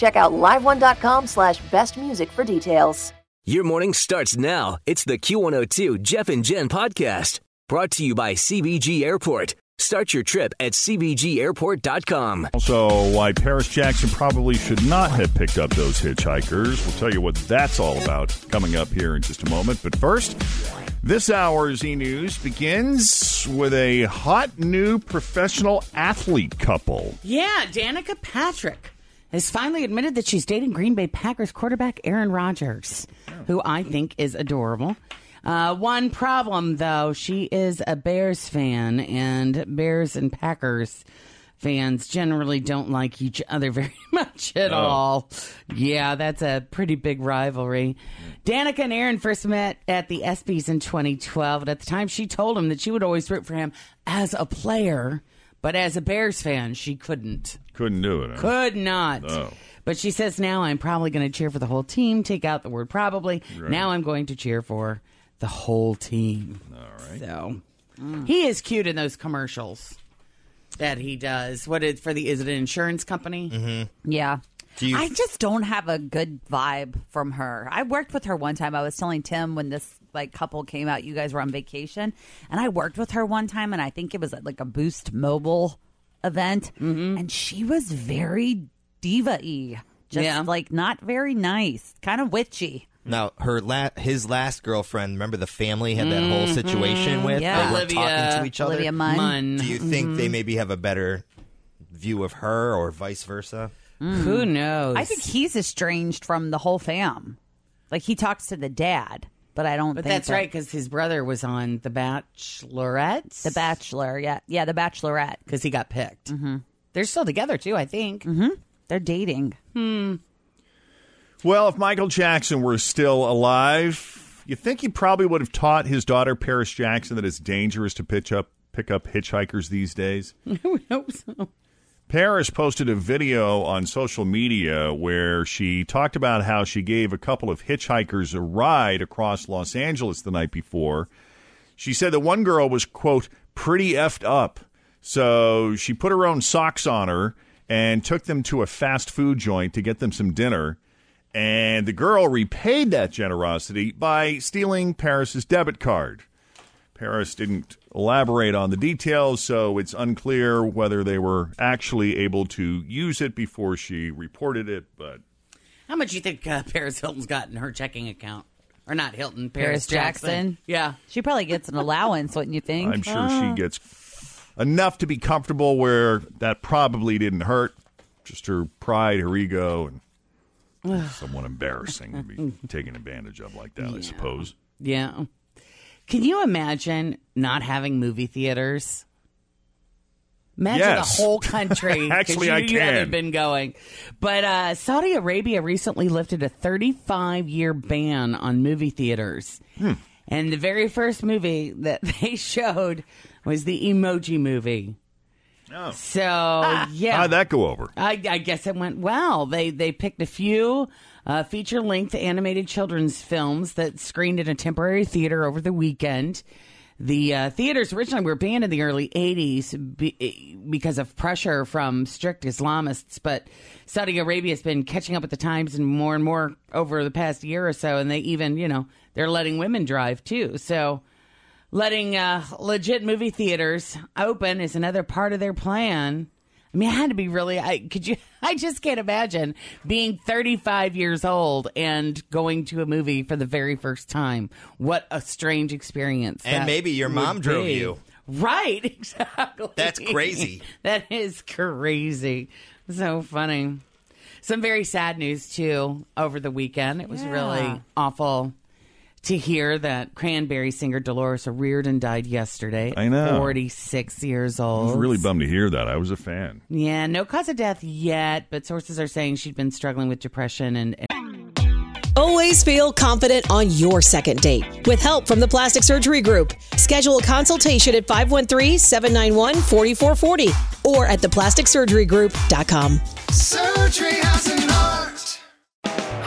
Check out liveone.com slash best music for details. Your morning starts now. It's the Q102 Jeff and Jen podcast brought to you by CVG Airport. Start your trip at CVGAirport.com. Also, why Paris Jackson probably should not have picked up those hitchhikers. We'll tell you what that's all about coming up here in just a moment. But first, this hour's e news begins with a hot new professional athlete couple. Yeah, Danica Patrick has finally admitted that she's dating Green Bay Packers quarterback Aaron Rodgers, who I think is adorable. Uh, one problem, though, she is a Bears fan, and Bears and Packers fans generally don't like each other very much at all. Yeah, that's a pretty big rivalry. Danica and Aaron first met at the ESPYs in 2012, and at the time she told him that she would always root for him as a player, but as a Bears fan, she couldn't. Couldn't do it. Huh? Could not. Oh. But she says now I'm probably going to cheer for the whole team. Take out the word probably. Now I'm going to cheer for the whole team. All right. So he is cute in those commercials that he does. What is for the? Is it an insurance company? Mm-hmm. Yeah. Do you- I just don't have a good vibe from her. I worked with her one time. I was telling Tim when this like couple came out, you guys were on vacation, and I worked with her one time, and I think it was at, like a Boost Mobile event, Mm-hmm. and she was very diva-y, just Yeah. like not very nice, kind of witchy. Now, her la- his last girlfriend, remember the family had that whole situation with? Yeah. They weren't Mm-hmm. Olivia- talking to each other. Olivia Munn. Munn. Do you think they maybe have a better view of her or vice versa? Who knows? I think he's estranged from the whole fam. Like he talks to the dad, but I don't But think that's that- right because his brother was on The Bachelorette. The Bachelor, yeah, yeah, the Bachelorette. because he got picked. Mm-hmm. They're still together too, I think. They're dating. Well, if Michael Jackson were still alive, you think he probably would have taught his daughter Paris Jackson that it's dangerous to pitch up pick up hitchhikers these days. I would hope so. Paris posted a video on social media where she talked about how she gave a couple of hitchhikers a ride across Los Angeles the night before. She said that one girl was, quote, pretty effed up. So she put her own socks on her and took them to a fast food joint to get them some dinner. And the girl repaid that generosity by stealing Paris's debit card. Paris didn't elaborate on the details, so it's unclear whether they were actually able to use it before she reported it. But How much do you think uh, Paris Hilton's got in her checking account? Or not Hilton, Paris, Paris Jackson? Yeah. She probably gets an allowance, wouldn't you think? I'm sure she gets enough to be comfortable where that probably didn't hurt. Just her pride, her ego, and somewhat embarrassing to be taken advantage of like that, I suppose. Yeah. Can you imagine not having movie theaters? Imagine Yes. the whole country. Actually, you, I you can. haven't been going. But uh, Saudi Arabia recently lifted a 35 year ban on movie theaters. Hmm. And the very first movie that they showed was the Emoji Movie. Oh. So Ah. yeah, How'd that go over? I, I guess it went well. They they picked a few uh, feature length animated children's films that screened in a temporary theater over the weekend. The uh, theaters originally were banned in the early 80s be, because of pressure from strict Islamists, but Saudi Arabia has been catching up with the times and more and more over the past year or so. And they even, you know, they're letting women drive too. So letting uh, legit movie theaters open is another part of their plan. I mean, it had to be really. I could you. I just can't imagine being 35 years old and going to a movie for the very first time. What a strange experience! And maybe your mom drove be. you. Right? Exactly. That's crazy. that is crazy. So funny. Some very sad news too over the weekend. It was Yeah. really awful to hear that Cranberry singer Dolores O'Riordan died yesterday. I know. 46 years old. I was really bummed to hear that. I was a fan. Yeah, no cause of death yet, but sources are saying she'd been struggling with depression and. Always feel confident on your second date. With help from the Plastic Surgery Group, schedule a consultation at 513-791-4440 or at theplasticsurgerygroup.com. Surgery has an art.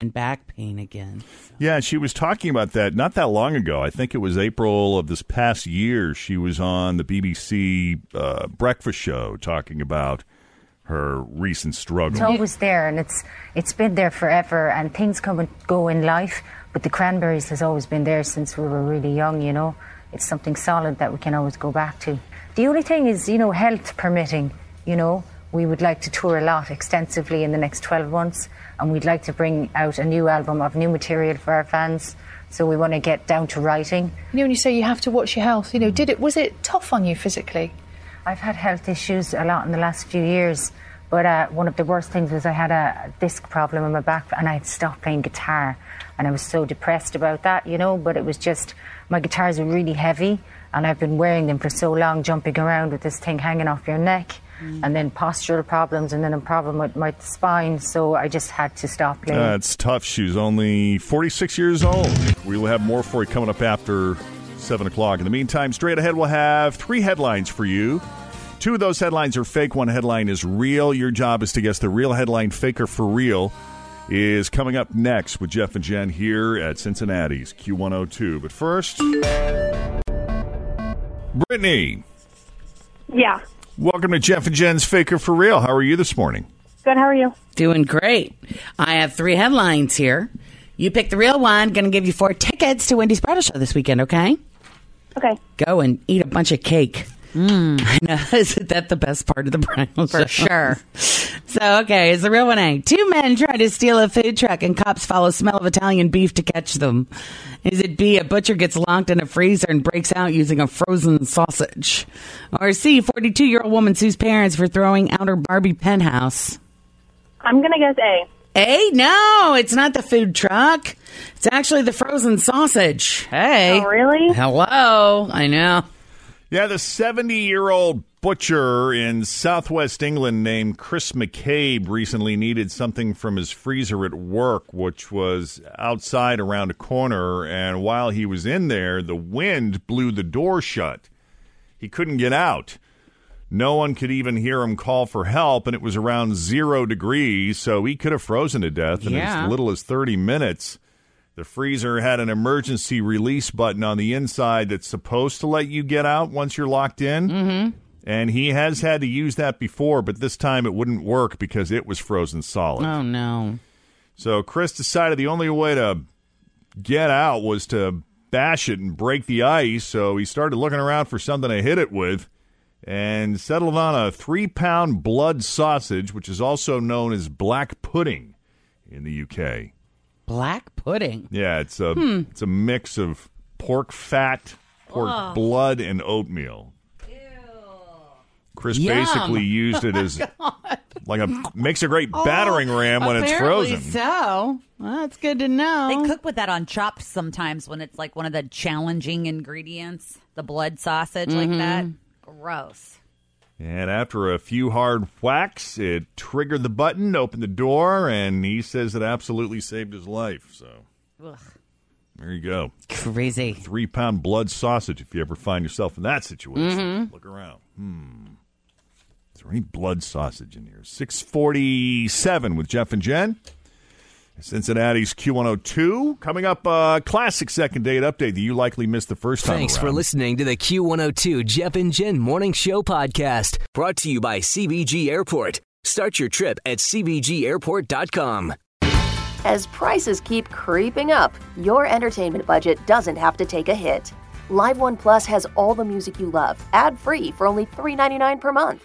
And back pain again. Yeah, she was talking about that not that long ago. I think it was April of this past year. She was on the BBC uh, breakfast show talking about her recent struggle. It's always there, and it's it's been there forever. And things come and go in life, but the cranberries has always been there since we were really young. You know, it's something solid that we can always go back to. The only thing is, you know, health permitting. You know, we would like to tour a lot extensively in the next 12 months, and we'd like to bring out a new album of new material for our fans. So we want to get down to writing. You know, when you say you have to watch your health, you know, did it was it tough on you physically? I've had health issues a lot in the last few years, but uh, one of the worst things was I had a disc problem in my back and I had stopped playing guitar. And I was so depressed about that, you know, but it was just my guitars are really heavy and I've been wearing them for so long, jumping around with this thing hanging off your neck. And then postural problems, and then a problem with my spine, so I just had to stop playing. Uh, it's tough. She's only 46 years old. We'll have more for you coming up after 7 o'clock. In the meantime, straight ahead, we'll have three headlines for you. Two of those headlines are fake, one headline is real. Your job is to guess the real headline, fake or for real, is coming up next with Jeff and Jen here at Cincinnati's Q102. But first, Brittany, Yeah. Welcome to Jeff and Jen's Faker for Real. How are you this morning? Good. How are you? Doing great. I have three headlines here. You pick the real one. Going to give you four tickets to Wendy's Bridal Show this weekend. Okay. Okay. Go and eat a bunch of cake. Mm. I know. Isn't that the best part of the bridal For show? sure. So, okay, is the real one A. Two men try to steal a food truck and cops follow smell of Italian beef to catch them. Is it B, a butcher gets locked in a freezer and breaks out using a frozen sausage? Or C, 42 year old woman sues parents for throwing out her Barbie penthouse? I'm gonna guess A. A, no, it's not the food truck. It's actually the frozen sausage. Hey. Oh, really? Hello. I know. Yeah, the 70 year old butcher in southwest England named Chris McCabe recently needed something from his freezer at work, which was outside around a corner. And while he was in there, the wind blew the door shut. He couldn't get out. No one could even hear him call for help, and it was around zero degrees, so he could have frozen to death in Yeah. as little as 30 minutes. The freezer had an emergency release button on the inside that's supposed to let you get out once you're locked in. Mm-hmm. And he has had to use that before, but this time it wouldn't work because it was frozen solid. Oh, no. So Chris decided the only way to get out was to bash it and break the ice. So he started looking around for something to hit it with and settled on a three pound blood sausage, which is also known as black pudding in the UK. Black pudding. Yeah, it's a Hmm. it's a mix of pork fat, pork blood, and oatmeal. Chris Yum. basically used it as like a makes a great battering ram when it's Oh, frozen. So well, that's good to know. They cook with that on chopped sometimes when it's like one of the challenging ingredients, the blood sausage like that. Gross. And after a few hard whacks, it triggered the button, opened the door, and he says it absolutely saved his life. So Ugh. there you go. Crazy. Three pound blood sausage if you ever find yourself in that situation. Mhm. Look around. Hmm. Is there any blood sausage in here? 647 with Jeff and Jen. Cincinnati's Q102. Coming up, uh, classic second date update that you likely missed the first time Thanks around. for listening to the Q102 Jeff and Jen Morning Show podcast, brought to you by CVG Airport. Start your trip at CVGAirport.com. As prices keep creeping up, your entertainment budget doesn't have to take a hit. Live One Plus has all the music you love, ad free for only $3.99 per month.